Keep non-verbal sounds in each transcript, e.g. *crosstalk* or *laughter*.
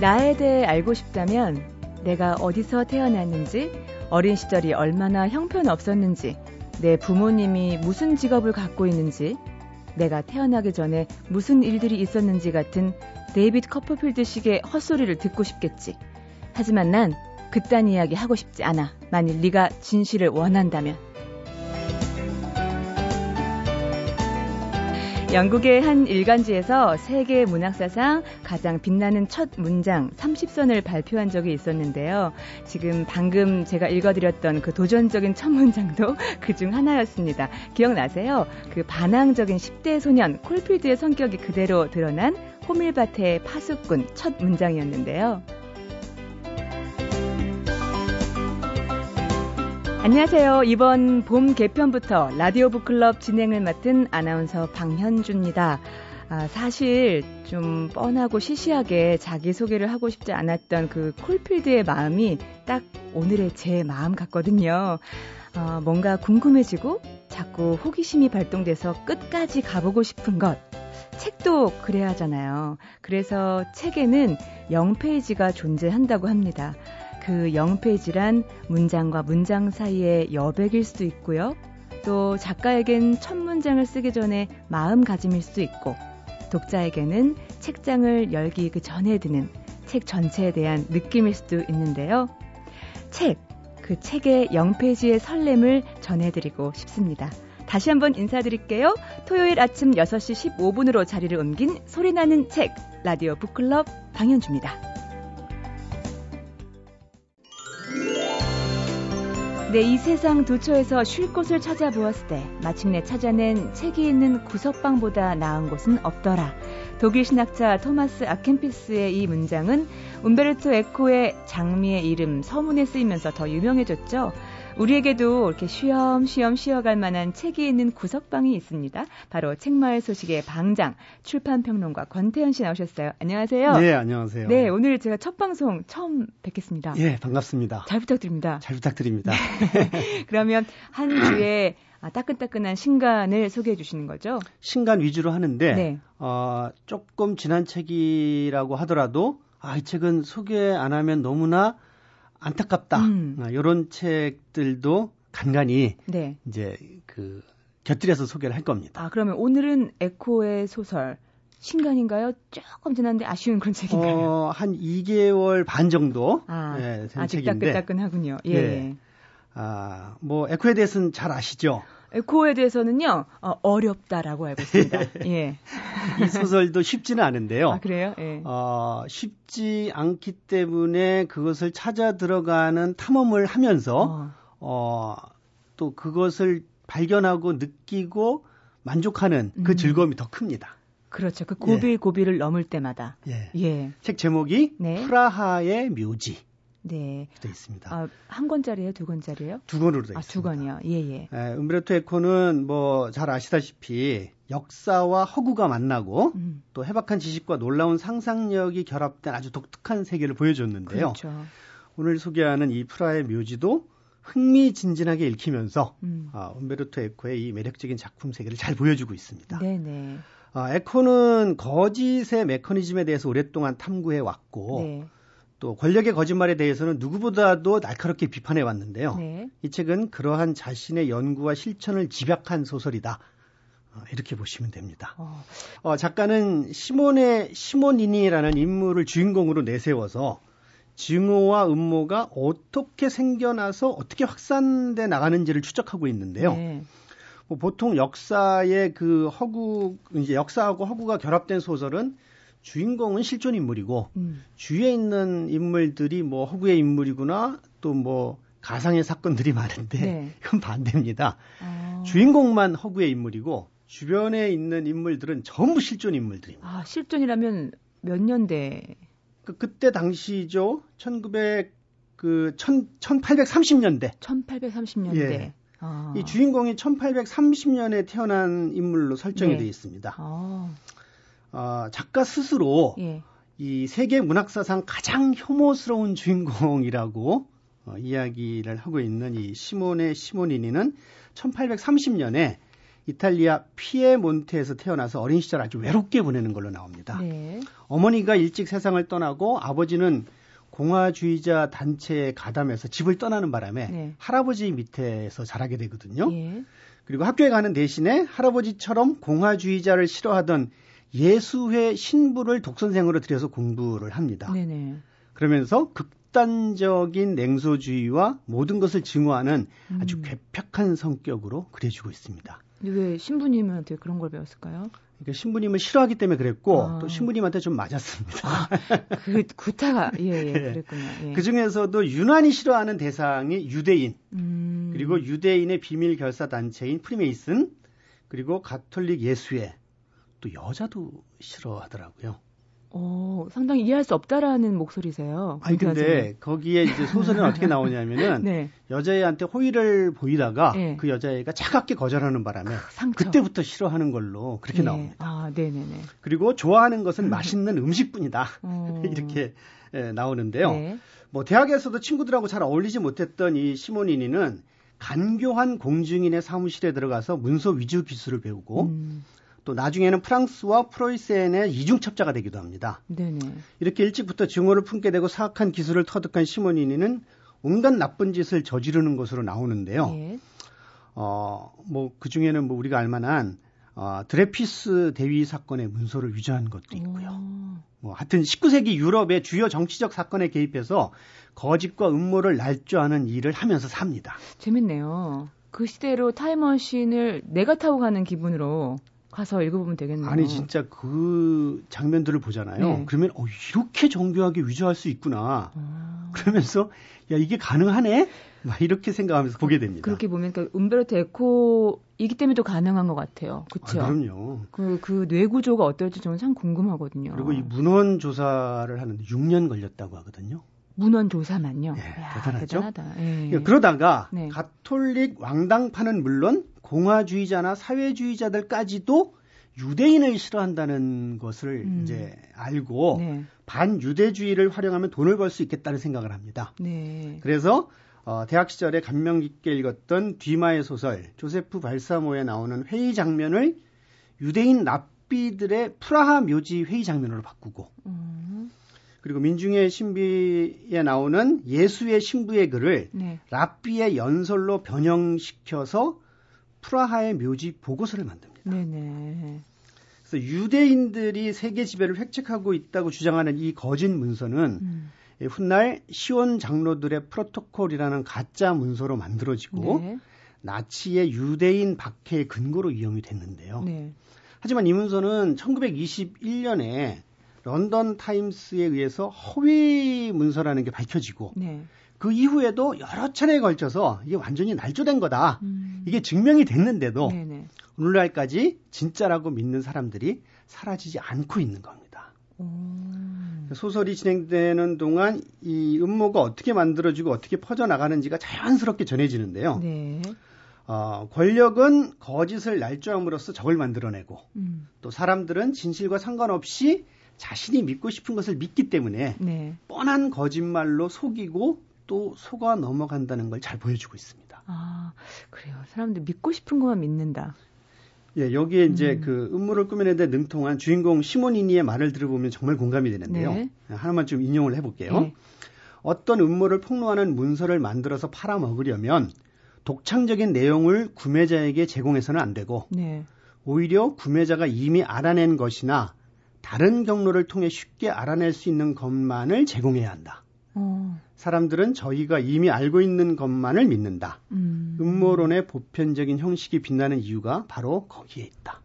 나에 대해 알고 싶다면 내가 어디서 태어났는지, 어린 시절이 얼마나 형편없었는지, 내 부모님이 무슨 직업을 갖고 있는지, 내가 태어나기 전에 무슨 일들이 있었는지 같은 데이비드 커퍼필드식의 헛소리를 듣고 싶겠지. 하지만 난 그딴 이야기 하고 싶지 않아. 만일 네가 진실을 원한다면. 영국의 한 일간지에서 세계 문학사상 가장 빛나는 첫 문장 30선을 발표한 적이 있었는데요. 지금 방금 제가 읽어드렸던 그 도전적인 첫 문장도 *laughs* 그 중 하나였습니다. 기억나세요? 그 반항적인 10대 소년 콜필드의 성격이 그대로 드러난 호밀밭의 파수꾼 첫 문장이었는데요. 안녕하세요. 이번 봄 개편부터 라디오 북클럽 진행을 맡은 아나운서 방현주입니다. 아, 사실 좀 뻔하고 시시하게 자기소개를 하고 싶지 않았던 그 콜필드의 마음이 딱 오늘의 제 마음 같거든요. 어, 뭔가 궁금해지고 자꾸 호기심이 발동돼서 끝까지 가보고 싶은 것. 책도 그래야 하잖아요. 그래서 책에는 0페이지가 존재한다고 합니다. 그 0페이지란 문장과 문장 사이의 여백일 수도 있고요. 또 작가에겐 첫 문장을 쓰기 전에 마음가짐일 수도 있고, 독자에게는 책장을 열기 그 전에 드는 책 전체에 대한 느낌일 수도 있는데요. 책, 그 책의 0페이지의 설렘을 전해드리고 싶습니다. 다시 한번 인사드릴게요. 토요일 아침 6시 15분으로 자리를 옮긴 소리나는 책, 라디오 북클럽 방현주입니다. 네, 이 세상 도처에서 쉴 곳을 찾아보았을 때 마침내 찾아낸 책이 있는 구석방보다 나은 곳은 없더라. 독일 신학자 토마스 아켄피스의 이 문장은 움베르토 에코의 장미의 이름 서문에 쓰이면서 더 유명해졌죠. 우리에게도 이렇게 쉬엄쉬엄 쉬어갈 만한 책이 있는 구석방이 있습니다. 바로 책마을 소식의 방장 출판평론가 권태현 씨 나오셨어요. 안녕하세요. 네, 안녕하세요. 네, 오늘 제가 첫 방송 처음 뵙겠습니다. 예, 반갑습니다. 잘 부탁드립니다. 잘 부탁드립니다. *laughs* 그러면 한 주에 아, 따끈따끈한 신간을 소개해 주시는 거죠? 신간 위주로 하는데 네. 어, 조금 지난 책이라고 하더라도 아, 이 책은 소개 안 하면 너무나 안타깝다. 음. 이런 아, 책들도 간간히 네. 이제 그 곁들여서 소개를 할 겁니다. 아 그러면 오늘은 에코의 소설 신간인가요? 조금 지났는데 아쉬운 그런 책인가요? 어, 한 2개월 반 정도 아, 네, 된 아직 책인데. 따끈따끈하군요. 예. 네. 아, 뭐 에코에 대해서는 잘 아시죠? 에코에 대해서는요 어, 렵다라고 알고 있습니다. *laughs* 예. 이 소설도 쉽지는 않은데요. 아 그래요? 예. 어, 쉽지 않기 때문에 그것을 찾아 들어가는 탐험을 하면서 어. 어, 또 그것을 발견하고 느끼고 만족하는 그 음. 즐거움이 더 큽니다. 그렇죠. 그 고비 예. 고비를 넘을 때마다. 예. 예. 책 제목이 네. 프라하의 묘지. 네. 돼 있습니다. 아, 한 권짜리예요, 두 권짜리예요? 두 권으로 돼 아, 있습니다. 두 권이요. 예, 예. 예 음브레토 에코는 뭐 잘 아시다시피 역사와 허구가 만나고 음. 또 해박한 지식과 놀라운 상상력이 결합된 아주 독특한 세계를 보여줬는데요. 그렇죠. 오늘 소개하는 이 프라의 묘지도 흥미진진하게 읽히면서 음. 아, 음베르토 에코의 이 매력적인 작품 세계를 잘 보여주고 있습니다. 네네. 아, 에코는 거짓의 메커니즘에 대해서 오랫동안 탐구해 왔고 네. 또 권력의 거짓말에 대해서는 누구보다도 날카롭게 비판해 왔는데요. 네. 이 책은 그러한 자신의 연구와 실천을 집약한 소설이다. 어, 이렇게 보시면 됩니다. 어. 어, 작가는 시몬의 시몬이니라는 인물을 주인공으로 내세워서 증오와 음모가 어떻게 생겨나서 어떻게 확산돼 나가는지를 추적하고 있는데요. 네. 뭐 보통 역사의 그 허구 이제 역사하고 허구가 결합된 소설은 주인공은 실존 인물이고 음. 주위에 있는 인물들이 뭐 허구의 인물이구나 또 뭐 가상의 사건들이 많은데 네. *laughs* 이건 반대입니다. 아. 주인공만 허구의 인물이고 주변에 있는 인물들은 전부 실존 인물들입니다. 아, 실존이라면 몇 년대? 그 그때 당시죠. 1900그 1830년대. 1830년대. 예. 아. 이 주인공이 1830년에 태어난 인물로 설정이 네. 되어 있습니다. 아. 어, 작가 스스로 예. 이 세계 문학사상 가장 혐오스러운 주인공이라고 어, 이야기를 하고 있는 이 시몬의 시모니니는 1830년에 이탈리아 피에몬테에서 태어나서 어린 시절 아주 외롭게 보내는 걸로 나옵니다. 네. 어머니가 일찍 세상을 떠나고 아버지는 공화주의자 단체에 가담해서 집을 떠나는 바람에 네. 할아버지 밑에서 자라게 되거든요. 예. 그리고 학교에 가는 대신에 할아버지처럼 공화주의자를 싫어하던 예수회 신부를 독선생으로 들여서 공부를 합니다. 네네. 그러면서 극단적인 냉소주의와 모든 것을 증오하는 음. 아주 괴팍한 성격으로 그려지고 있습니다. 왜 신부님한테 그런 걸 배웠을까요? 그러니까 신부님을 싫어하기 때문에 그랬고 아. 또 신부님한테 좀 맞았습니다. 아, 그 구타가 예, 예 *laughs* 그랬군요. 예. 그 중에서도 유난히 싫어하는 대상이 유대인 음. 그리고 유대인의 비밀 결사 단체인 프리메이슨 그리고 가톨릭 예수회 또 여자도 싫어하더라고요. 어, 상당히 이해할 수 없다라는 목소리세요. 아니 근데 거기에 이제 소설은 어떻게 *laughs* 나오냐면은 네. 여자애한테 호의를 보이다가 네. 그 여자애가 차갑게 거절하는 바람에 상처. 그때부터 싫어하는 걸로 그렇게 네. 나옵니다. 아, 네 네 네. 그리고 좋아하는 것은 음. *laughs* 맛있는 음식뿐이다. 어. *laughs* 이렇게 예, 나오는데요. 네. 뭐 대학에서도 친구들하고 잘 어울리지 못했던 이 시모니니는 간교한 공중인의 사무실에 들어가서 문서 위조 기술을 배우고 음. 또 나중에는 프랑스와 프로이센의 이중첩자가 되기도 합니다. 네네. 이렇게 일찍부터 증오를 품게 되고 사악한 기술을 터득한 시모니니는 온갖 나쁜 짓을 저지르는 것으로 나오는데요. 네. 어, 뭐, 그 중에는 뭐 우리가 알만한 어, 드레피스 대위 사건의 문서를 위조한 것도 있고요. 오. 뭐, 하여튼 19세기 유럽의 주요 정치적 사건에 개입해서 거짓과 음모를 날조하는 일을 하면서 삽니다. 재밌네요. 그 시대로 타임머신을 내가 타고 가는 기분으로 가서 읽어보면 되겠네요. 아니 진짜 그 장면들을 보잖아요. 네. 그러면 어, 이렇게 정교하게 위조할 수 있구나. 아. 그러면서 야 이게 가능하네. 막 이렇게 생각하면서 보게 됩니다. 그렇게 보면 그러니까 음베르토 에코이기 때문에 도 가능한 것 같아요. 그렇죠? 아, 그럼요. 그, 그 뇌구조가 어떨지 저는 참 궁금하거든요. 그리고 이 문헌 조사를 하는데 6년 걸렸다고 하거든요. 문헌 조사만요. 네, 야, 대단하죠. 대단하다. 예. 그러다가 네. 가톨릭 왕당파는 물론 공화주의자나 사회주의자들까지도 유대인을 싫어한다는 것을 음. 이제 알고 네. 반유대주의를 활용하면 돈을 벌 수 있겠다는 생각을 합니다. 네. 그래서 어, 대학 시절에 감명 깊게 읽었던 뒤마의 소설 조세프 발사모에 나오는 회의 장면을 유대인 랍비들의 프라하 묘지 회의 장면으로 바꾸고 음. 그리고 민중의 신비에 나오는 예수의 신부의 글을 네. 랍비의 연설로 변형시켜서 프라하의 묘지 보고서를 만듭니다. 네네. 그래서 유대인들이 세계 지배를 획책하고 있다고 주장하는 이 거짓 문서는 음. 훗날 시온 장로들의 프로토콜이라는 가짜 문서로 만들어지고 네. 나치의 유대인 박해의 근거로 이용이 됐는데요. 네. 하지만 이 문서는 1921년에 런던 타임스에 의해서 허위 문서라는 게 밝혀지고 네. 그 이후에도 여러 차례에 걸쳐서 이게 완전히 날조된 거다. 음. 이게 증명이 됐는데도 네네. 오늘날까지 진짜라고 믿는 사람들이 사라지지 않고 있는 겁니다. 오. 소설이 진행되는 동안 이 음모가 어떻게 만들어지고 어떻게 퍼져나가는지가 자연스럽게 전해지는데요. 네. 어, 권력은 거짓을 날조함으로써 적을 만들어내고 음. 또 사람들은 진실과 상관없이 자신이 믿고 싶은 것을 믿기 때문에 네. 뻔한 거짓말로 속이고 또 속아 넘어간다는 걸 잘 보여주고 있습니다. 아, 그래요. 사람들 믿고 싶은 것만 믿는다. 예, 여기에 이제 음. 그 음모를 꾸며내는데 능통한 주인공 시모니니의 말을 들어보면 정말 공감이 되는데요. 네. 하나만 좀 인용을 해볼게요. 네. 어떤 음모를 폭로하는 문서를 만들어서 팔아먹으려면 독창적인 내용을 구매자에게 제공해서는 안 되고 네. 오히려 구매자가 이미 알아낸 것이나 다른 경로를 통해 쉽게 알아낼 수 있는 것만을 제공해야 한다. 어. 사람들은 저희가 이미 알고 있는 것만을 믿는다. 음. 음모론의 보편적인 형식이 빛나는 이유가 바로 거기에 있다.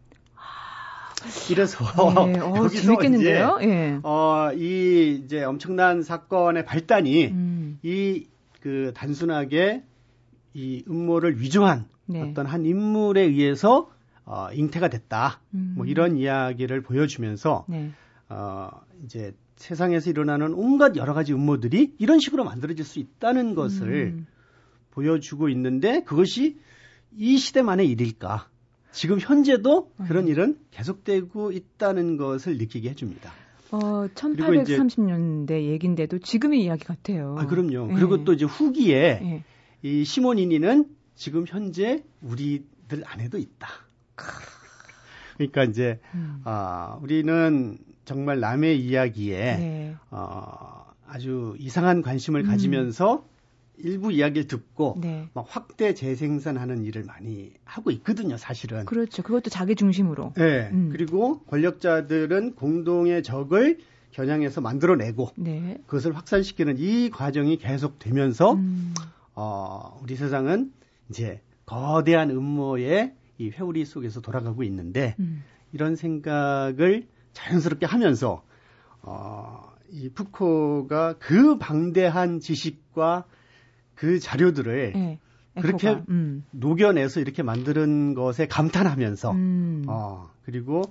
이래서 네, 어, *laughs* 여기서 이제 예. 어, 이 이제 엄청난 사건의 발단이 음. 이그 단순하게 이 음모를 위조한 네. 어떤 한 인물에 의해서 어, 잉태가 됐다. 음. 뭐 이런 이야기를 보여주면서 네. 어, 이제 세상에서 일어나는 온갖 여러 가지 음모들이 이런 식으로 만들어질 수 있다는 것을 음. 보여주고 있는데 그것이 이 시대만의 일일까? 지금 현재도 음. 그런 일은 계속되고 있다는 것을 느끼게 해줍니다. 어, 1830년대 얘긴데도 지금의 이야기 같아요. 아, 그럼요. 네. 그리고 또 이제 후기에 네. 이 시모니니는 지금 현재 우리들 안에도 있다. 그러니까 이제 음. 어, 우리는 정말 남의 이야기에 네. 어, 아주 이상한 관심을 음. 가지면서 일부 이야기를 듣고 네. 막 확대 재생산하는 일을 많이 하고 있거든요, 사실은. 그렇죠. 그것도 자기 중심으로. 네. 음. 그리고 권력자들은 공동의 적을 겨냥해서 만들어내고 네. 그것을 확산시키는 이 과정이 계속되면서 음. 어, 우리 세상은 이제 거대한 음모의 이 회오리 속에서 돌아가고 있는데 음. 이런 생각을 자연스럽게 하면서 어, 이 푸코가 그 방대한 지식과 그 자료들을 네, 그렇게 음. 녹여내서 이렇게 만드는 것에 감탄하면서 음. 어, 그리고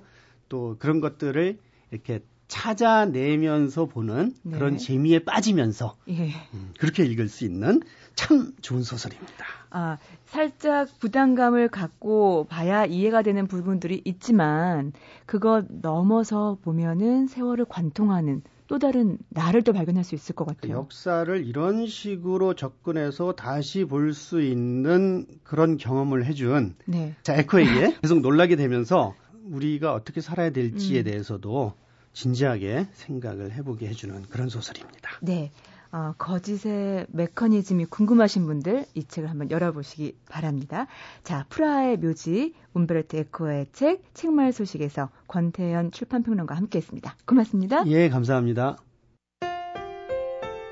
또 그런 것들을 이렇게 찾아내면서 보는 네. 그런 재미에 빠지면서 예. 음, 그렇게 읽을 수 있는 참 좋은 소설입니다. 아, 살짝 부담감을 갖고 봐야 이해가 되는 부분들이 있지만 그것 넘어서 보면은 세월을 관통하는 또 다른 나를 또 발견할 수 있을 것 같아요. 역사를 이런 식으로 접근해서 다시 볼 수 있는 그런 경험을 해준 네. 자 에코에게 *laughs* 계속 놀라게 되면서 우리가 어떻게 살아야 될지에 음. 대해서도 진지하게 생각을 해보게 해주는 그런 소설입니다. 네. 어, 거짓의 메커니즘이 궁금하신 분들 이 책을 한번 열어보시기 바랍니다. 자, 프라하의 묘지, 움베르트 에코의 책, 책말 소식에서 권태현 출판평론가 함께했습니다. 고맙습니다. 예, 감사합니다.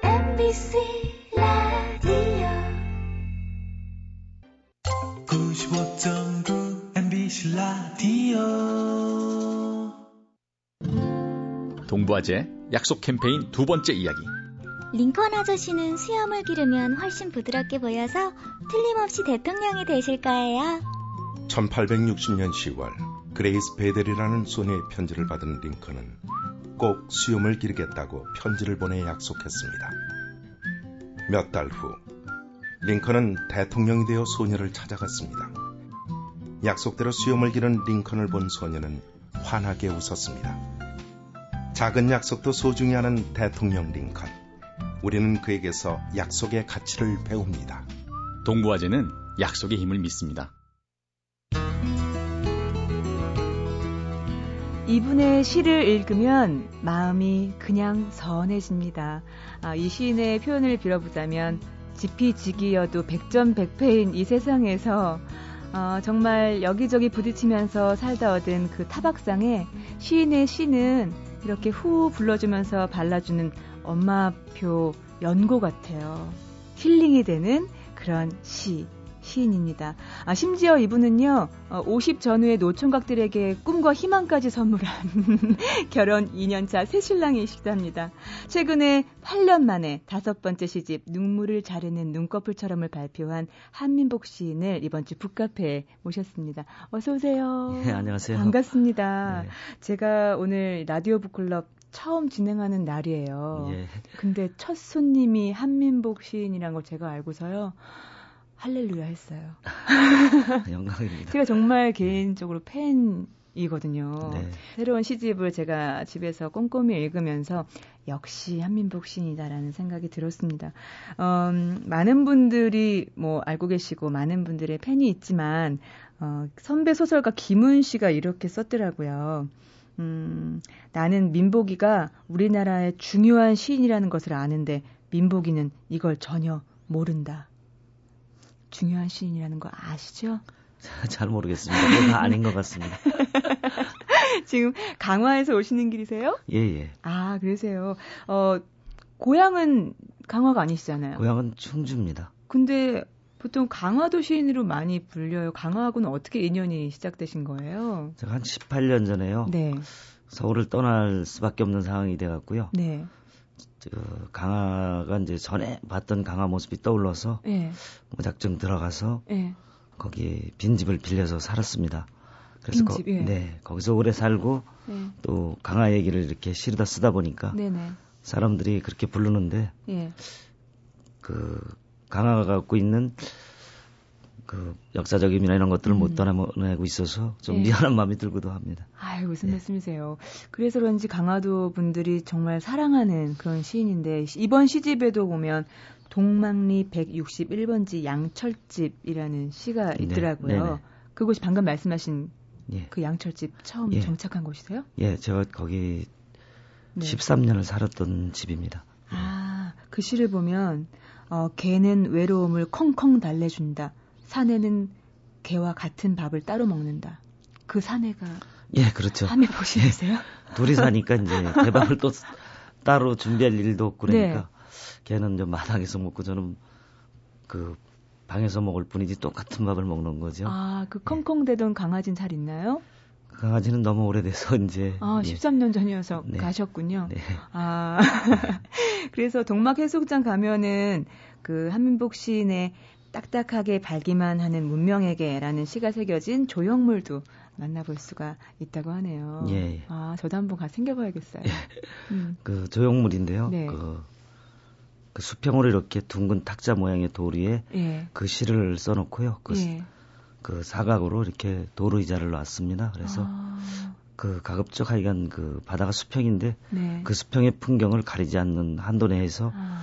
MBC 라디오 95.9 MBC 라디오 동부화재 약속 캠페인 두 번째 이야기 링컨 아저씨는 수염을 기르면 훨씬 부드럽게 보여서 틀림없이 대통령이 되실 거예요. 1860년 10월 그레이스 베델이라는 소녀의 편지를 받은 링컨은 꼭 수염을 기르겠다고 편지를 보내 약속했습니다. 몇 달 후, 링컨은 대통령이 되어 소녀를 찾아갔습니다. 약속대로 수염을 기른 링컨을 본 소녀는 환하게 웃었습니다. 작은 약속도 소중히 하는 대통령 링컨. 우리는 그에게서 약속의 가치를 배웁니다. 동부화재는 약속의 힘을 믿습니다. 이분의 시를 읽으면 마음이 그냥 선해집니다. 아, 이 시인의 표현을 빌어보자면 지피지기여도 백전백패인 이 세상에서 어, 정말 여기저기 부딪히면서 살다 얻은 그 타박상에 시인의 시는 이렇게 후 불러주면서 발라주는 엄마표 연고 같아요. 힐링이 되는 그런 시, 시인입니다. 아, 심지어 이분은요, 50 어, 전후의 노총각들에게 꿈과 희망까지 선물한 *laughs* 결혼 2년차 새신랑이시기도 합니다. 최근에 8년 만에 다섯 번째 시집 눈물을 자르는 눈꺼풀처럼을 발표한 한민복 시인을 이번 주 북카페에 모셨습니다. 어서 오세요. 네, 안녕하세요. 반갑습니다. 네. 제가 오늘 라디오 북클럽 처음 진행하는 날이에요. 예. 근데 첫 손님이 한민복 시인이란 걸 제가 알고서요. 할렐루야 했어요. *laughs* 영광입니다. 제가 정말 개인적으로 팬 이거든요. 네. 새로운 시집을 제가 집에서 꼼꼼히 읽으면서 역시 한민복 시인이다라는 생각이 들었습니다. 음, 많은 분들이 뭐 알고 계시고 많은 분들의 팬이 있지만 어, 선배 소설가 김은 씨가 이렇게 썼더라고요. 음, 나는 민복이가 우리나라의 중요한 시인이라는 것을 아는데 민복이는 이걸 전혀 모른다. 중요한 시인이라는 거 아시죠? *laughs* 잘 모르겠습니다. 뭔가 아닌 것 같습니다. *laughs* 지금 강화에서 오시는 길이세요? 예, 예. 아, 그러세요. 어, 고향은 강화가 아니시잖아요. 고향은 충주입니다. 근데 보통 강화도 시인으로 많이 불려요. 강화하고는 어떻게 인연이 시작되신 거예요? 제가 한 18년 전에요. 네. 서울을 떠날 수밖에 없는 상황이 돼갖고요. 네. 그 강화가 이제 전에 봤던 강화 모습이 떠올라서 네. 무작정 들어가서 네. 거기 빈 집을 빌려서 살았습니다. 그래서 빈집, 거, 예. 네 거기서 오래 살고 네. 또 강화 얘기를 이렇게 실다 쓰다 보니까 네네. 사람들이 그렇게 부르는데 예. 그 강화가 갖고 있는 그 역사적 의미나 이런 것들을 음. 못 떠나내고 있어서 좀 네. 미안한 마음이 들기도 합니다. 아유, 무슨 네. 말씀이세요. 그래서 그런지 강화도 분들이 정말 사랑하는 그런 시인인데 이번 시집에도 보면 동망리 161번지 양철집이라는 시가 네. 있더라고요. 네. 그곳이 방금 말씀하신 예. 그 양철집 처음 예. 정착한 곳이세요? 예, 제가 거기 네. 13년을 살았던 집입니다. 아, 그 시를 보면 어, 개는 외로움을 콩콩 달래준다. 사내는 개와 같은 밥을 따로 먹는다. 그 사내가 예, 그렇죠. 함에 보시세요? 예. 둘이 사니까 이제 대밥을 또 따로 준비할 일도 없고 그러니까 네. 걔는 좀 마당에서 먹고 저는 그 방에서 먹을 뿐이지 똑같은 밥을 먹는 거죠. 아, 그 컹컹대던 예. 강아지는 잘 있나요? 그 강아지는 너무 오래돼서 이제 아, 예. 13년 전이어서 네. 가셨군요. 네. 아. *laughs* 그래서 동막 해수욕장 가면은 그 한민복 시인의 딱딱하게 발기만 하는 문명에게라는 시가 새겨진 조형물도 만나볼 수가 있다고 하네요. 예. 아, 저도 한번 가 생겨봐야겠어요. 예. 음. 그 조형물인데요. 네. 그, 그 수평으로 이렇게 둥근 탁자 모양의 돌 위에 예. 그 시를 써놓고요. 그, 예. 그 사각으로 이렇게 도로 의자를 놨습니다. 그래서 아. 그 가급적 하여간 그 바다가 수평인데 네. 그 수평의 풍경을 가리지 않는 한도 내에서 아.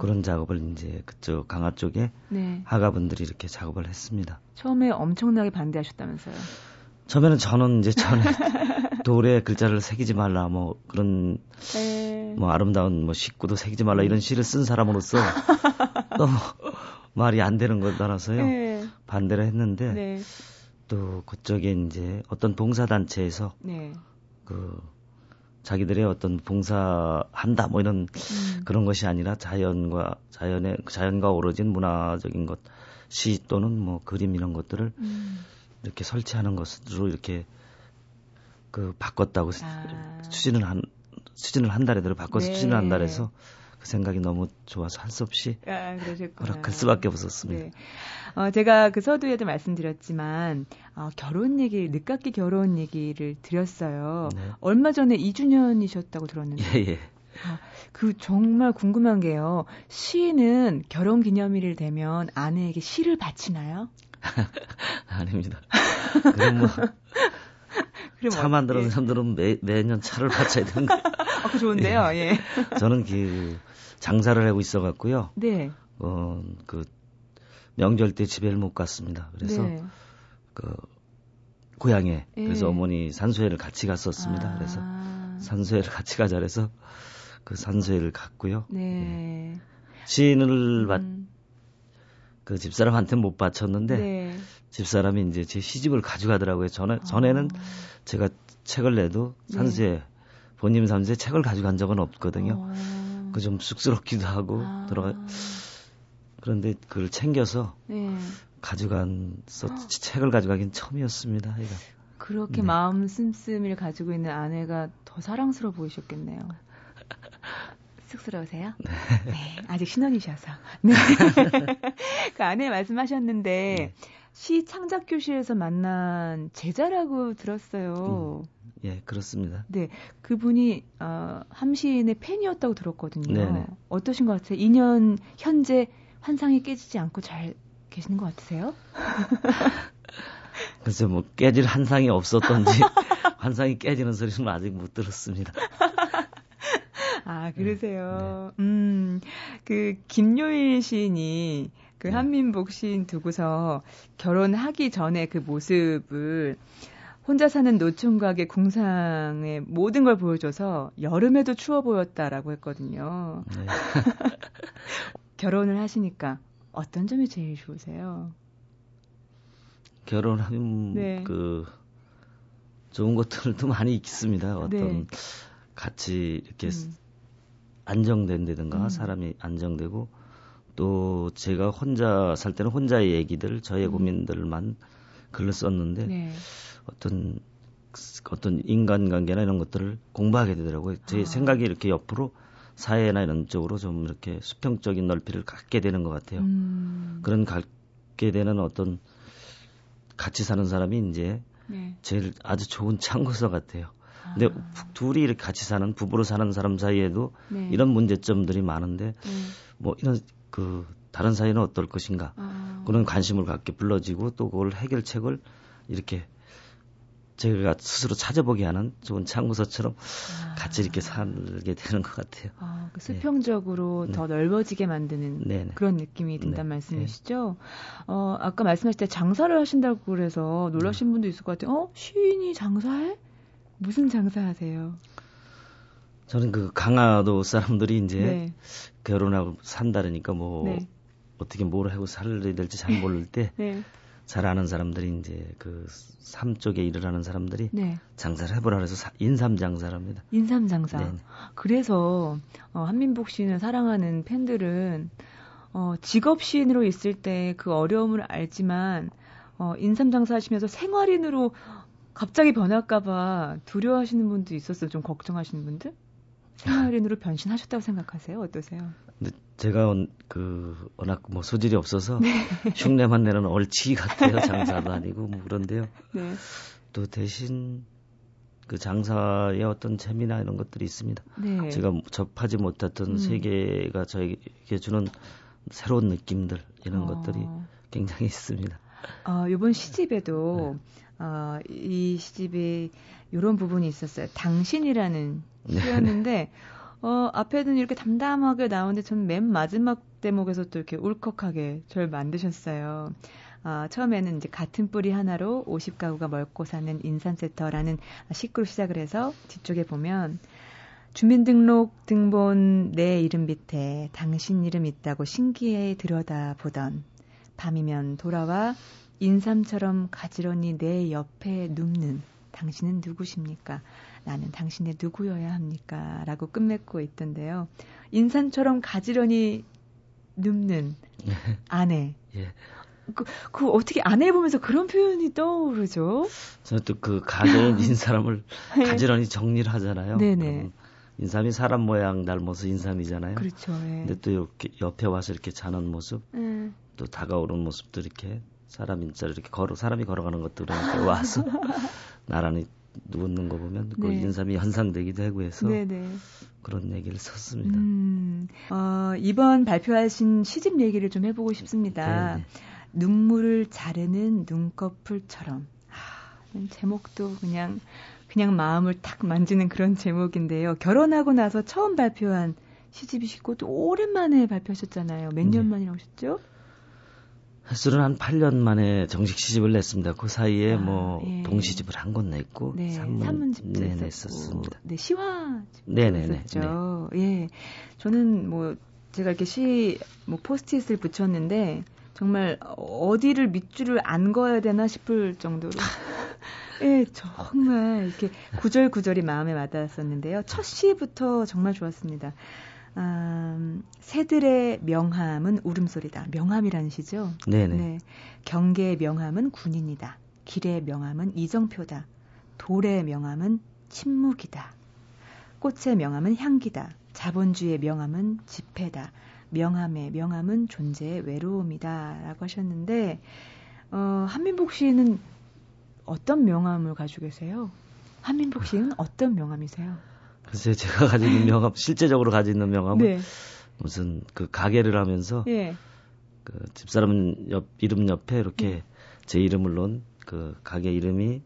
그런 작업을 이제 그쪽 강화 쪽에 네. 하가분들이 이렇게 작업을 했습니다. 처음에 엄청나게 반대하셨다면서요? 처음에는 저는 이제 *laughs* 전에 돌에 글자를 새기지 말라 뭐 그런 네. 뭐 아름다운 뭐 식구도 새기지 말라 이런 시를 쓴 사람으로서 *laughs* 너무 말이 안 되는 것 따라서요 네. 반대를 했는데 네. 또 그쪽에 이제 어떤 봉사단체에서 네. 그 자기들의 어떤 봉사한다 뭐 이런 음. 그런 것이 아니라 자연과 자연의 자연과 어우러진 문화적인 것, 시 또는 뭐 그림 이런 것들을 음. 이렇게 설치하는 것으로 이렇게 그 바꿨다고 아. 추진을 한 추진을 한 달에 들어 바꿔서 네. 추진을 한 달에서 그 생각이 너무 좋아서 할 수 없이 아, 허락할 수밖에 없었습니다. 네. 어, 제가 그 서두에도 말씀드렸지만 어, 결혼 얘기, 늦깎이 결혼 얘기를 드렸어요. 네. 얼마 전에 2주년이셨다고 들었는데. 예, 예. 아, 그 정말 궁금한 게요. 시인은 결혼 기념일을 되면 아내에게 시를 바치나요? *laughs* 아닙니다. *laughs* 그럼 뭐. 차 만들어는 예. 사람들은 매, 매년 차를 바쳐야 되는 거. 아, *laughs* 그 좋은데요, 예. 예. 저는 그 장사를 하고 있어 갖고요. 네. 어, 그 명절 때 집에를 못 갔습니다. 그래서 네. 그 고향에 예. 그래서 어머니 산소회를 같이 갔었습니다. 아. 그래서 산소회를 같이 가자 그래서 그 산소회를 갔고요. 네. 네. 시인을 받, 음. 그 집사람한테 못 바쳤는데 네. 집사람이 이제 제 시집을 가져가더라고요. 전에 아. 전에는 제가 책을 내도 산수에 네. 본님 산수에 책을 가져간 적은 없거든요. 어. 그 좀 쑥스럽기도 하고 아. 들어가 그런데 그걸 챙겨서 네. 가져간 서, 책을 가져가긴 처음이었습니다. 얘가. 그렇게 네. 마음 씀씀이를 가지고 있는 아내가 더 사랑스러워 보이셨겠네요. *laughs* 쑥스러우세요? 네. 네 아직 신혼이셔서. 네. *laughs* 그 아내 말씀하셨는데 네. 시 창작 교실에서 만난 제자라고 들었어요. 음, 예, 그렇습니다. 네, 그분이 어, 함시인의 팬이었다고 들었거든요. 네네. 어떠신 것 같아요? 2년 현재 환상이 깨지지 않고 잘 계시는 것 같으세요? *laughs* 글쎄 뭐 깨질 환상이 없었던지 *laughs* 환상이 깨지는 소리는 아직 못 들었습니다. *laughs* 아 그러세요. 네. 음, 그 김요일 시인이 그 네. 한민복 시인 두고서 결혼하기 전에 그 모습을 혼자 사는 노총각의 궁상의 모든 걸 보여줘서 여름에도 추워 보였다라고 했거든요. 네. *laughs* 결혼을 하시니까 어떤 점이 제일 좋으세요? 결혼하면 네. 그 좋은 것들도 많이 있습니다. 어떤 네. 같이 이렇게 음. 안정된다든가 음. 사람이 안정되고 또 제가 혼자 살 때는 혼자의 얘기들 저의 음. 고민들만 글을 썼는데 네. 어떤 어떤 인간관계나 이런 것들을 공부하게 되더라고요. 제 아. 생각이 이렇게 옆으로 사회나 이런 쪽으로 좀 이렇게 수평적인 넓이를 갖게 되는 것 같아요. 음. 그런 갖게 되는 어떤 같이 사는 사람이 이제 네. 제일 아주 좋은 참고서 같아요. 아. 근데 둘이 이렇게 같이 사는 부부로 사는 사람 사이에도 네. 이런 문제점들이 많은데 네. 뭐 이런 그 다른 사이는 어떨 것인가 아. 그런 관심을 갖게 불러지고 또 그걸 해결책을 이렇게 제가 스스로 찾아보게 하는 좋은 창구서처럼 아. 같이 이렇게 살게 되는 것 같아요. 아, 그 수평적으로 네. 더 넓어지게 만드는 네네. 그런 느낌이 든다는 네. 말씀이시죠? 어, 아까 말씀하실 때 장사를 하신다고 그래서 놀라신 음. 분도 있을 것 같아요. 어? 시인이 장사해? 무슨 장사하세요? 저는 그 강화도 사람들이 이제 네. 결혼하고 산다르니까 뭐 네. 어떻게 뭘 하고 살아야 될지 잘 모를 때 *laughs* 네. 잘 아는 사람들이 이제 그 삶 쪽에 일을 하는 사람들이 네. 장사를 해보라 그래서 인삼 장사랍니다. 인삼 장사. 네 그래서 어, 한민복 씨는 사랑하는 팬들은 어, 직업 시인으로 있을 때 그 어려움을 알지만 어, 인삼 장사 하시면서 생활인으로 갑자기 변할까봐 두려워하시는 분도 있었어요. 좀 걱정하시는 분들? 생활인으로 변신하셨다고 생각하세요? 어떠세요? 근데 제가 그 워낙 뭐 소질이 없어서 네. 흉내만 내는 *laughs* 얼치기 같아요. 장사도 아니고 뭐 그런데요. 네. 또 대신 그 장사의 어떤 재미나 이런 것들이 있습니다. 네. 제가 접하지 못했던 음. 세계가 저에게 주는 새로운 느낌들 이런 어. 것들이 굉장히 있습니다. 어, 이번 시집에도 네. 어, 이 시집에 이런 부분이 있었어요. 당신이라는 네. 시였는데 어, 앞에는 이렇게 담담하게 나오는데 저는 맨 마지막 대목에서 또 이렇게 울컥하게 절 만드셨어요. 어, 처음에는 이제 같은 뿌리 하나로 50가구가 멀고 사는 인산세터라는 식구로 시작을 해서 뒤쪽에 보면 주민등록 등본 내 이름 밑에 당신 이름 있다고 신기해 들여다보던 밤이면 돌아와 인삼처럼 가지런히 내 옆에 눕는 당신은 누구십니까? 나는 당신의 누구여야 합니까? 라고 끝맺고 있던데요. 인산처럼 가지런히 눕는 *laughs* 아내. 예. 그, 그 어떻게 아내 보면서 그런 표현이 떠오르죠? 저도 그 가게에 있는 사람을 네. 가지런히 정리를 하잖아요. 네네. 인삼이 사람 모양 닮아서 인삼이잖아요. 그렇죠. 예. 근데 또 이렇게 옆에 와서 이렇게 자는 모습, 예. 또 다가오는 모습도 이렇게 사람 인자를 이렇게 걸어 사람이 걸어가는 것도 이렇게 와서 *laughs* 나란히 누웠는 거 보면 그 네. 인삼이 현상되기도 하고 해서 네네. 그런 얘기를 썼습니다. 음, 어, 이번 발표하신 시집 얘기를 좀 해보고 싶습니다. 네네. 눈물을 자르는 눈꺼풀처럼. 아, 제목도 그냥 그냥 마음을 탁 만지는 그런 제목인데요. 결혼하고 나서 처음 발표한 시집이시고 또 오랜만에 발표하셨잖아요. 몇년 네. 만이라고 하셨죠? 횟수는 한 8년 만에 정식 시집을 냈습니다. 그 사이에 아, 뭐 예. 동시집을 한 권 냈고 네, 산문, 집도 네, 냈었습니다. 네, 시화 네네네. 네. 예, 저는 뭐 제가 이렇게 시 뭐 포스트잇을 붙였는데 정말 어디를 밑줄을 안 그어야 되나 싶을 정도로 *laughs* 예, 정말 이렇게 구절구절이 마음에 와닿았었는데요. 첫 시부터 정말 좋았습니다. 음, 새들의 명함은 울음소리다. 명함이라는 시죠? 네네. 네. 경계의 명함은 군인이다. 길의 명함은 이정표다. 돌의 명함은 침묵이다. 꽃의 명함은 향기다. 자본주의의 명함은 집회다. 명함의 명함은 존재의 외로움이다. 라고 하셨는데, 어, 한민복 씨는 어떤 명함을 가지고 계세요? 한민복 씨는 어떤 명함이세요? 글쎄 제가 가지고 있는 명함 실제적으로 가지고 있는 명함은 네. 무슨 그 가게를 하면서 네. 그 집사람 옆 이름 옆에 이렇게 네. 제 이름을 놓은 그 가게 이름이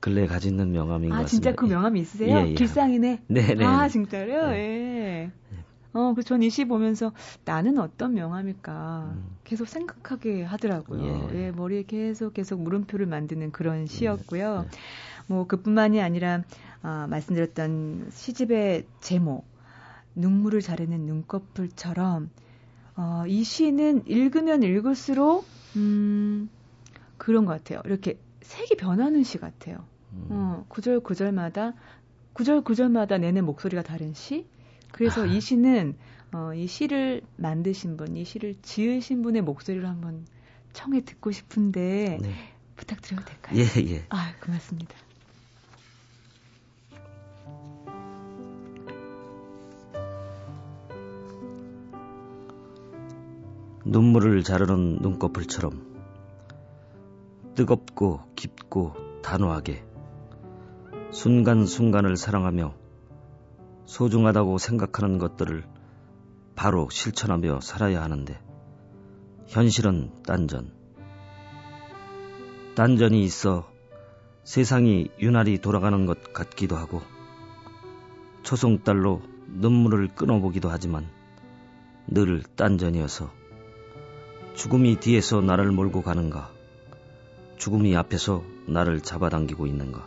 근래 가지고 있는 명함인 아, 것 같습니다. 아 진짜 그 명함이 있으세요? 예, 예. 길상이네. 네네. 아 진짜로요? 네. 예. 어, 그 전 이 시 보면서 나는 어떤 명함일까 음. 계속 생각하게 하더라고요. 예. 예. 머리에 계속 계속 물음표를 만드는 그런 시였고요. 네. 뭐 그뿐만이 아니라 아, 말씀드렸던 시집의 제목 눈물을 자르는 눈꺼풀처럼 어, 이 시는 읽으면 읽을수록 음, 그런 것 같아요. 이렇게 색이 변하는 시 같아요. 음. 어, 구절 구절마다 구절 구절마다 내는 목소리가 다른 시. 그래서 아. 이 시는 어, 이 시를 만드신 분, 이 시를 지으신 분의 목소리를 한번 청해 듣고 싶은데 네. 부탁드려도 될까요? 예, 예. 아, 고맙습니다. 눈물을 자르는 눈꺼풀처럼 뜨겁고 깊고 단호하게 순간순간을 사랑하며 소중하다고 생각하는 것들을 바로 실천하며 살아야 하는데 현실은 딴전. 딴전이 있어 세상이 유난히 돌아가는 것 같기도 하고 초송달로 눈물을 끊어보기도 하지만 늘 딴전이어서 죽음이 뒤에서 나를 몰고 가는가 죽음이 앞에서 나를 잡아당기고 있는가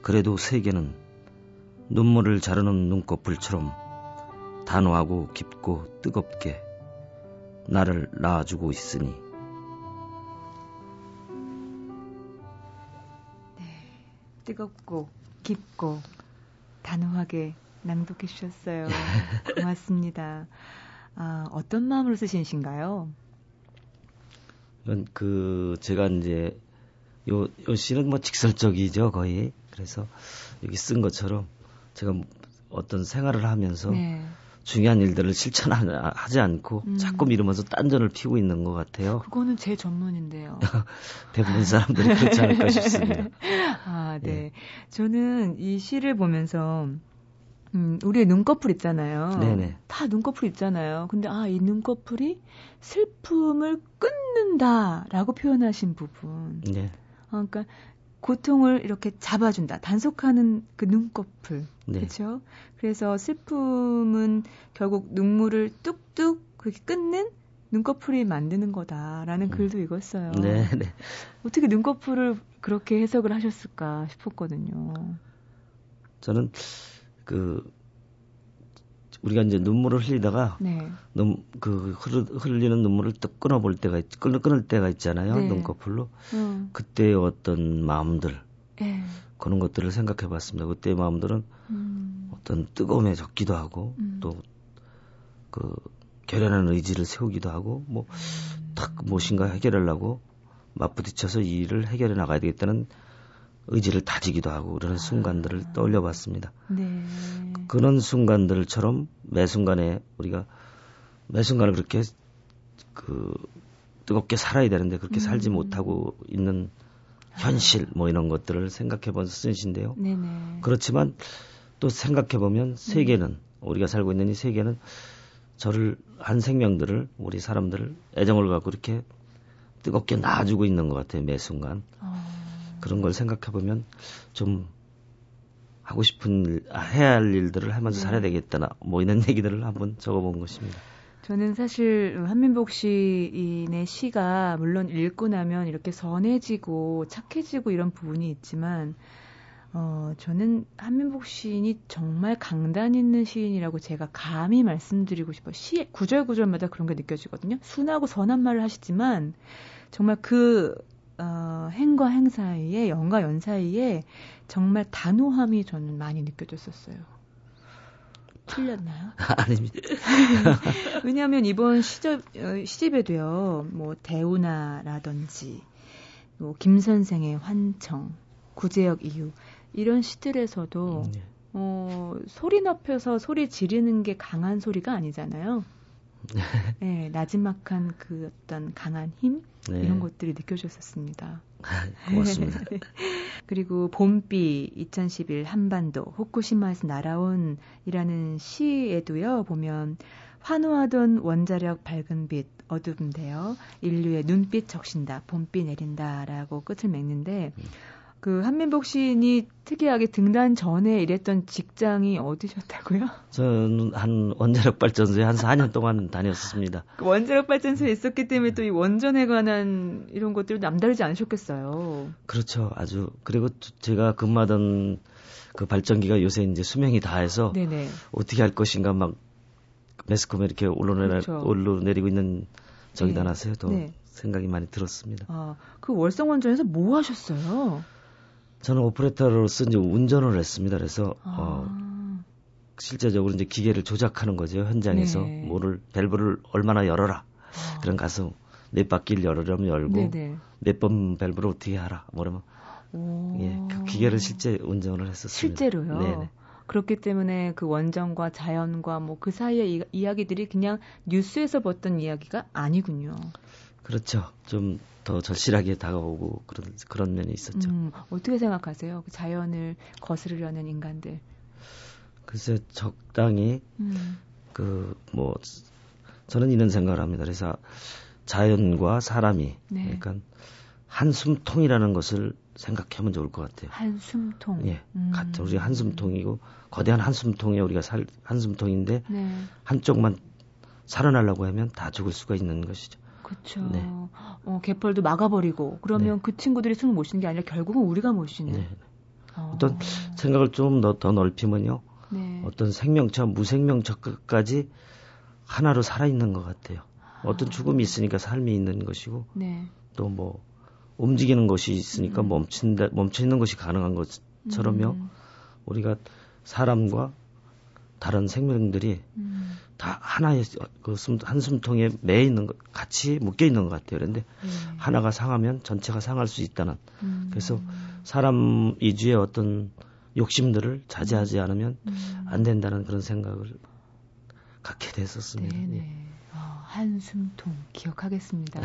그래도 세계는 눈물을 자르는 눈꺼풀처럼 단호하고 깊고 뜨겁게 나를 낳아주고 있으니 뜨겁고 깊고 단호하게 낭독해 주셨어요. *laughs* 고맙습니다. 아, 어떤 마음으로 쓰신 시인가요? 그 제가 이제 요, 요 시는 뭐 직설적이죠 거의 그래서 여기 쓴 것처럼 제가 어떤 생활을 하면서 네. 중요한 일들을 실천하지 않고 음. 자꾸 미루면서 딴전을 피고 있는 것 같아요. 그거는 제 전문인데요. *laughs* 대부분 사람들이 그렇지 않을까 싶습니다. *laughs* 아, 네. 네. 저는 이 시를 보면서 음, 우리의 눈꺼풀 있잖아요. 네네. 다 눈꺼풀 있잖아요. 근데 아, 이 눈꺼풀이 슬픔을 끊는다라고 표현하신 부분. 네. 어, 그러니까 고통을 이렇게 잡아준다. 단속하는 그 눈꺼풀. 네. 그렇죠? 그래서 슬픔은 결국 눈물을 뚝뚝 그렇게 끊는 눈꺼풀이 만드는 거다라는 음. 글도 읽었어요. 네, 네. 어떻게 눈꺼풀을 그렇게 해석을 하셨을까 싶었거든요. 저는 그 우리가 이제 눈물을 흘리다가 네. 눈, 그 흘리는 눈물을 또 끊어볼 때가 있, 끊을, 끊을 때가 있잖아요. 네. 눈꺼풀로. 음. 그때의 어떤 마음들. 네. 그런 것들을 생각해 봤습니다. 그때의 마음들은 음. 어떤 뜨거움에 적기도 하고 음. 또그 결연한 의지를 세우기도 하고 뭐탁 음. 무엇인가 해결하려고 맞부딪혀서 이 일을 해결해 나가야 되겠다는 의지를 다지기도 하고 그러는 순간들을 아. 떠올려 봤습니다. 네. 그런 순간들처럼 매 순간에 우리가 매 순간을 그렇게 그 뜨겁게 살아야 되는데 그렇게 음. 살지 못하고 있는 현실 뭐 이런 것들을 생각해 본 쓰신데요. 네네. 그렇지만 또 생각해 보면 세계는 음. 우리가 살고 있는 이 세계는 저를 한 생명들을 우리 사람들을 애정을 갖고 이렇게 뜨겁게 놔주고 있는 것 같아요 매 순간. 어. 그런 걸 생각해 보면 좀 하고 싶은 일, 아, 해야 할 일들을 하면서 살아야 네. 되겠다나 뭐 이런 *laughs* 얘기들을 한번 적어본 것입니다. 저는 사실 한민복 시인의 시가 물론 읽고 나면 이렇게 선해지고 착해지고 이런 부분이 있지만 어, 저는 한민복 시인이 정말 강단 있는 시인이라고 제가 감히 말씀드리고 싶어요. 시, 구절 구절마다 그런 게 느껴지거든요. 순하고 선한 말을 하시지만 정말 그 어, 행과 행 사이에 연과 연 사이에 정말 단호함이 저는 많이 느껴졌었어요. 틀렸나요? *laughs* 아닙니다. *laughs* 왜냐하면 이번 시접, 어, 시집에도요, 뭐 대우나라든지 뭐 김선생의 환청, 구제역 이유 이런 시들에서도 음, 네. 어, 소리 높여서 소리 지르는 게 강한 소리가 아니잖아요. *laughs* 네, 나지막한 그 어떤 강한 힘 네. 이런 것들이 느껴졌었습니다. *laughs* 고맙습니다. *laughs* 그리고 봄비 2011 한반도 후쿠시마에서 날아온이라는 시에도요 보면 환호하던 원자력 밝은 빛 어두운데요 인류의 눈빛 적신다 봄비 내린다라고 끝을 맺는데 음. 그 한민복 시인이 특이하게 등단 전에 일했던 직장이 어디셨다고요? *laughs* 저는 한 원자력 발전소에 한 4년 동안 다녔었습니다. 그 원자력 발전소에 있었기 때문에 또 이 원전에 관한 이런 것들 남다르지 않으셨겠어요. 그렇죠. 아주 그리고 제가 근무하던 그 발전기가 요새 이제 수명이 다해서 네네. 어떻게 할 것인가 막 매스컴에 이렇게 올라내, 그렇죠. 올라내리고 있는 저기다 네. 놔서요. 또 네. 생각이 많이 들었습니다. 아, 그 월성 원전에서 뭐 하셨어요? 저는 오퍼레이터로서 이제 운전을 했습니다. 그래서 아. 어, 실제적으로 이제 기계를 조작하는 거죠 현장에서 네. 뭐를 밸브를 얼마나 열어라. 아. 그럼 가서 몇 바퀴를 열으려면 열고 몇 번 밸브를 어떻게 하라. 뭐라면 예, 그 기계를 실제 운전을 했었습니다. 실제로요. 네네. 그렇기 때문에 그 원전과 자연과 뭐 그 사이의 이, 이야기들이 그냥 뉴스에서 봤던 이야기가 아니군요. 그렇죠. 좀 더 절실하게 다가오고 그런 그런 면이 있었죠. 음, 어떻게 생각하세요? 그 자연을 거스르려는 인간들. 글쎄 적당히 음. 그뭐 저는 이런 생각을 합니다. 그래서 자연과 사람이 네. 그러니까 한숨통이라는 것을 생각하면 좋을 것 같아요. 한숨통. 예, 음. 같은 우리 한숨통이고 거대한 한숨통에 우리가 살 한숨통인데 네. 한쪽만 살아나려고 하면 다 죽을 수가 있는 것이죠. 그렇죠. 네. 어, 개펄도 막아버리고 그러면 네. 그 친구들이 숨을 못 쉬는 게 아니라 결국은 우리가 못 쉬는. 네. 어. 어떤 생각을 좀 더 넓히면요. 네. 어떤 생명체, 무생명체까지 하나로 살아있는 것 같아요. 어떤 죽음이 있으니까 삶이 있는 것이고 네. 또뭐 움직이는 것이 있으니까 음. 멈춘다 멈춰 있는 것이 가능한 것처럼요. 음. 우리가 사람과 다른 생명들이 음. 다 하나의 그 한숨통에 매 있는 것 같이 묶여 있는 것 같아요. 그런데 음. 하나가 상하면 전체가 상할 수 있다는. 음. 그래서 사람 이주의 어떤 욕심들을 자제하지 않으면 음. 안 된다는 그런 생각을 갖게 됐었습니다. 네네. 예. 어, 한숨통 기억하겠습니다.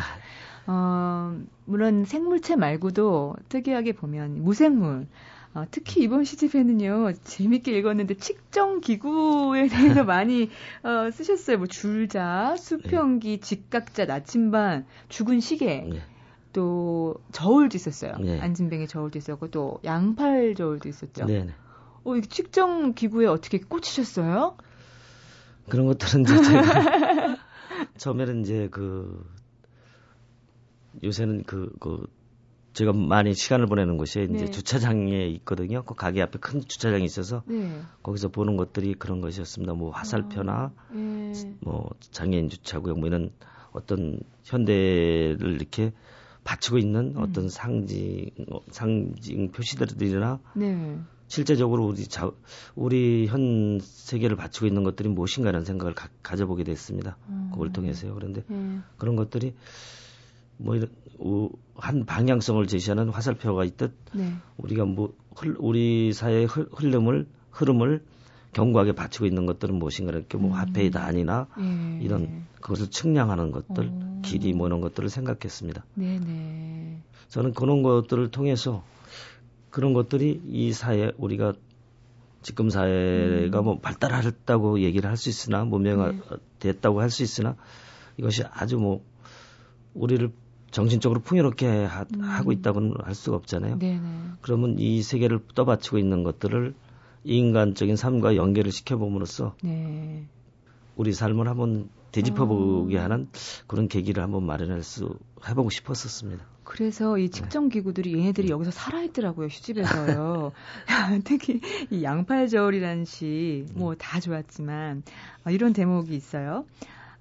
어, 물론 생물체 말고도 특이하게 보면 무생물 어, 특히 이번 시집에는요 재밌게 읽었는데 측정 기구에 대해서 *laughs* 많이 어, 쓰셨어요. 뭐 줄자, 수평기, 네. 직각자, 나침반, 죽은 시계. 네. 또 저울도 있었어요. 네. 안진뱅의 저울도 있었고 또 양팔 저울도 있었죠. 네. 네. 어, 이 측정 기구에 어떻게 꽂히셨어요? 그런 것들은 이제 제가 *laughs* 처음에는 이제 그 요새는 그, 그 제가 많이 시간을 보내는 곳이 이제 네. 주차장에 있거든요. 그 가게 앞에 큰 주차장이 있어서 네. 거기서 보는 것들이 그런 것이었습니다. 뭐 화살표나 아, 네. 뭐 장애인 주차구역 뭐 이런 어떤 현대를 이렇게 받치고 있는 음. 어떤 상징 상징 표시들이나 네. 실제적으로 우리 자, 우리 현 세계를 받치고 있는 것들이 무엇인가라는 생각을 가, 져보게 됐습니다. 음. 그걸 통해서요. 그런데 네. 그런 것들이 뭐 이런 한 방향성을 제시하는 화살표가 있듯 네. 우리가 뭐 흘, 우리 사회의 흐름을 흐름을 견고하게 받치고 있는 것들은 무엇인가 이렇게 뭐 음. 화폐의 단위나 예. 이런 그것을 측량하는 것들, 오. 길이 뭐 이런 것들을 생각했습니다. 네네. 저는 그런 것들을 통해서 그런 것들이 이 사회 우리가 지금 사회가 음. 뭐 발달했다고 얘기를 할 수 있으나 문명화됐다고 네. 할수 있으나 이것이 아주 뭐 우리를 정신적으로 풍요롭게 하, 음. 고 있다고는 할 수가 없잖아요. 네네. 그러면 이 세계를 떠받치고 있는 것들을 인간적인 삶과 연결을 시켜봄으로써 네. 우리 삶을 한번 되짚어보게 어. 하는 그런 계기를 한번 마련할 수 해보고 싶었었습니다. 그래서 이 측정 기구들이 얘네들이 네. 여기서 살아있더라고요 시집에서요. *laughs* 특히 이 양팔저울이라는 시 뭐 다 좋았지만 어, 이런 대목이 있어요.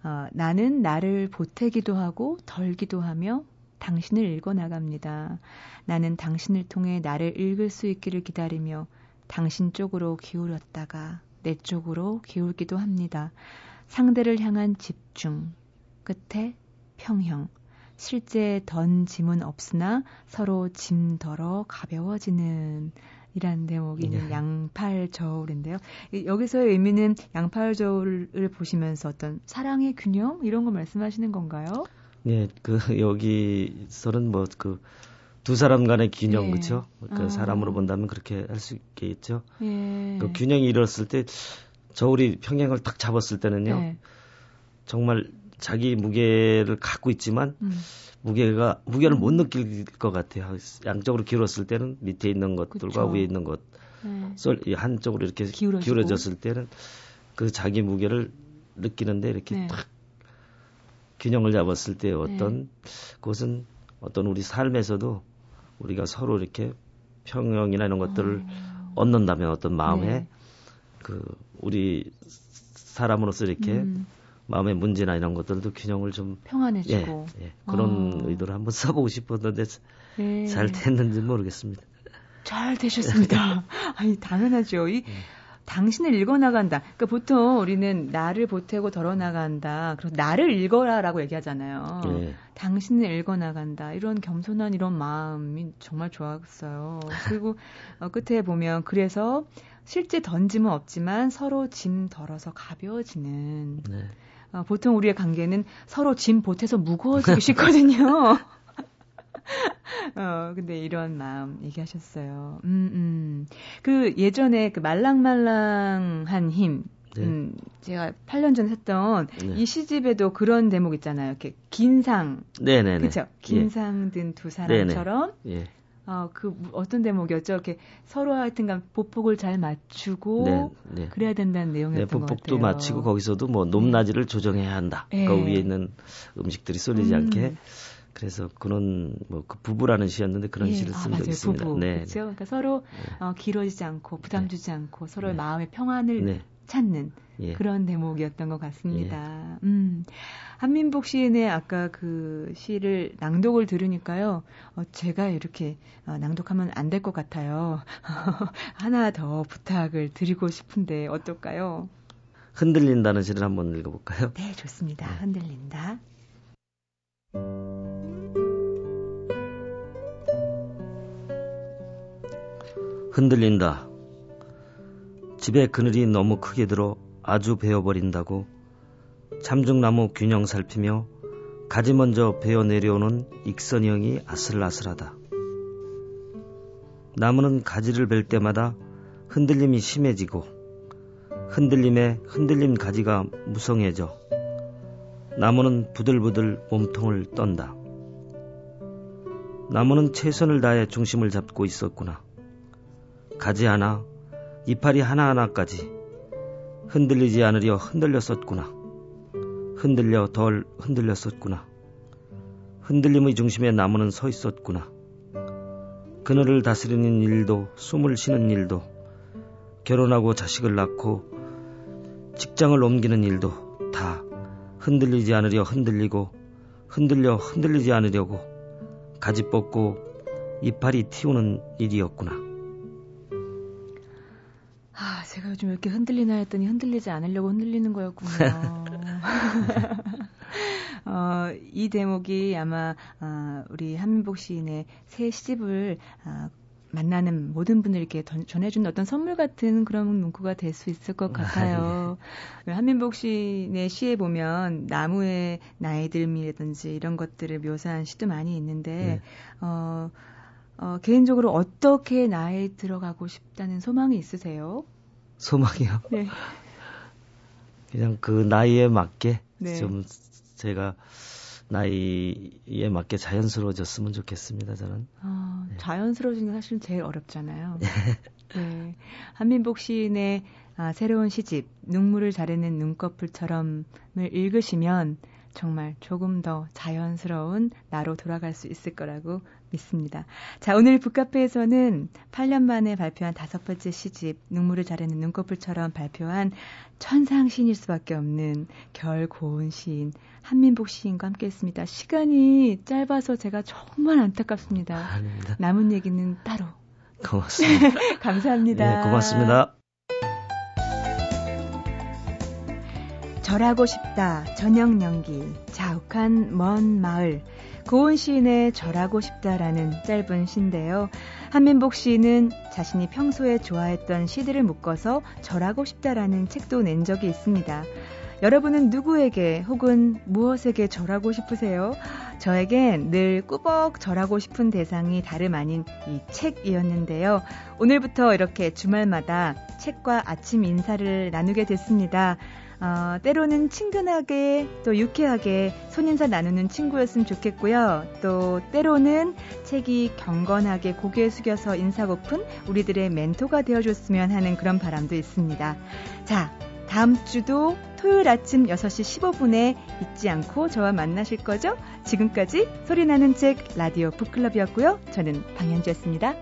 어, 나는 나를 보태기도 하고 덜기도 하며 당신을 읽어 나갑니다. 나는 당신을 통해 나를 읽을 수 있기를 기다리며 당신 쪽으로 기울였다가 내 쪽으로 기울기도 합니다. 상대를 향한 집중, 끝에 평형. 실제 던 짐은 없으나 서로 짐 덜어 가벼워지는 이라는 대목이 있는 네. 양팔 저울인데요. 여기서의 의미는 양팔 저울을 보시면서 어떤 사랑의 균형 이런 거 말씀하시는 건가요? 네, 그 *laughs* 여기서는 뭐 그 두 사람 간의 균형 네. 그렇죠? 그 아. 사람으로 본다면 그렇게 할 수 있겠죠. 네. 그 균형이 이뤘을 때 저울이 평행을 딱 잡았을 때는요. 네. 정말 자기 무게를 갖고 있지만 음. 무게가 무게를 못 느낄 것 같아요. 양쪽으로 기울었을 때는 밑에 있는 것들과 그쵸. 위에 있는 것, 네. 한쪽으로 이렇게 기울어지고. 기울어졌을 때는 그 자기 무게를 느끼는데 이렇게 네. 탁 균형을 잡았을 때 어떤 네. 그것은 어떤 우리 삶에서도 우리가 서로 이렇게 평형이나 이런 것들을 어. 얻는다면 어떤 마음에 네. 그 우리 사람으로서 이렇게 음. 마음의 문제나 이런 것들도 균형을 좀 평안해지고 예, 예, 그런 어. 의도를 한번 써보고 싶었는데 네. 잘 됐는지 모르겠습니다. 잘 되셨습니다. *laughs* 아니 당연하죠. 이 네. 당신을 읽어나간다. 그러니까 보통 우리는 나를 보태고 덜어나간다. 그래서 나를 읽어라라고 얘기하잖아요. 네. 당신을 읽어나간다. 이런 겸손한 이런 마음이 정말 좋았어요. 그리고 어, 끝에 보면 그래서 실제 던짐은 없지만 서로 짐 덜어서 가벼워지는. 네. 어, 보통 우리의 관계는 서로 짐 보태서 무거워지기 쉽거든요. *laughs* 어, 근데 이런 마음 얘기하셨어요. 음, 음. 그 예전에 그 말랑말랑한 힘. 네. 음, 제가 8년 전에 했던 네. 이 시집에도 그런 대목 있잖아요. 이렇게 긴 상. 네네네. 그쵸? 긴상 든 두 사람처럼. 예. 어, 그 어떤 대목이었죠? 이렇게 서로 하여튼간 보폭을 잘 맞추고 네, 네. 그래야 된다는 내용이었던 네, 보폭도 맞추고 거기서도 뭐 높낮이를 조정해야 한다. 네. 그 위에 있는 음식들이 쏠리지 음. 않게 그래서 그런 뭐 그 부부라는 시였는데 그런 예, 시를 쓴 적이 아, 있습니다. 부부. 네. 그렇죠. 그러니까 서로 네. 어, 길어지지 않고 부담 네. 주지 않고 서로의 네. 마음의 평안을 네. 찾는 예. 그런 대목이었던 것 같습니다. 예. 음. 한민복 시인의 아까 그 시를 낭독을 들으니까요, 어, 제가 이렇게 어, 낭독하면 안 될 것 같아요. *laughs* 하나 더 부탁을 드리고 싶은데 어떨까요? 흔들린다는 시를 한번 읽어볼까요? 네, 좋습니다. 네. 흔들린다. 흔들린다. 집에 그늘이 너무 크게 들어 아주 베어버린다고 참중나무 균형 살피며 가지 먼저 베어 내려오는 익선형이 아슬아슬하다. 나무는 가지를 벨 때마다 흔들림이 심해지고 흔들림에 흔들림 가지가 무성해져 나무는 부들부들 몸통을 떤다. 나무는 최선을 다해 중심을 잡고 있었구나. 가지 하나, 이파리 하나하나까지 흔들리지 않으려 흔들렸었구나. 흔들려 덜 흔들렸었구나. 흔들림의 중심에 나무는 서 있었구나. 그늘을 다스리는 일도, 숨을 쉬는 일도, 결혼하고 자식을 낳고 직장을 옮기는 일도 다 흔들리지 않으려 흔들리고, 흔들려 흔들리지 않으려고 가지 뻗고 이파리 튀우는 일이었구나. 제가 요즘 왜 이렇게 흔들리나 했더니 흔들리지 않으려고 흔들리는 거였군요. *laughs* 어, 이 대목이 아마 어, 우리 한민복 시인의 새 시집을 어, 만나는 모든 분들께 전해준 어떤 선물 같은 그런 문구가 될 수 있을 것 같아요. 네. 한민복 시인의 시에 보면 나무의 나이 들미라든지 이런 것들을 묘사한 시도 많이 있는데, 네. 어, 어, 개인적으로 어떻게 나이 들어가고 싶다는 소망이 있으세요? 소망이요? *laughs* 네. 그냥 그 나이에 맞게 네. 좀 제가 나이에 맞게 자연스러워졌으면 좋겠습니다, 저는. 아, 네. 자연스러워지는 게 사실은 제일 어렵잖아요. *laughs* 네. 한민복 시인의 아, 새로운 시집, 눈물을 자르는 눈꺼풀처럼을 읽으시면 정말 조금 더 자연스러운 나로 돌아갈 수 있을 거라고 믿습니다. 자, 오늘 북카페에서는 8년 만에 발표한 다섯 번째 시집 눈물을 자르는 눈꺼풀처럼 발표한 천상 시인일 수밖에 없는 결 고운 시인 한민복 시인과 함께 했습니다. 시간이 짧아서 제가 정말 안타깝습니다. 아닙니다. 남은 얘기는 따로. 고맙습니다. *laughs* 감사합니다. 네, 고맙습니다. 절하고 싶다 저녁 연기 자욱한 먼 마을 고은 시인의 절하고 싶다라는 짧은 시인데요. 한민복 시인은 자신이 평소에 좋아했던 시들을 묶어서 절하고 싶다라는 책도 낸 적이 있습니다. 여러분은 누구에게 혹은 무엇에게 절하고 싶으세요? 저에겐 늘 꾸벅 절하고 싶은 대상이 다름 아닌 이 책이었는데요. 오늘부터 이렇게 주말마다 책과 아침 인사를 나누게 됐습니다. 어, 때로는 친근하게 또 유쾌하게 손인사 나누는 친구였으면 좋겠고요. 또 때로는 책이 경건하게 고개 숙여서 인사고픈 우리들의 멘토가 되어줬으면 하는 그런 바람도 있습니다. 자, 다음 주도 토요일 아침 6시 15분에 잊지 않고 저와 만나실 거죠? 지금까지 소리나는 책 라디오 북클럽이었고요. 저는 방현주였습니다.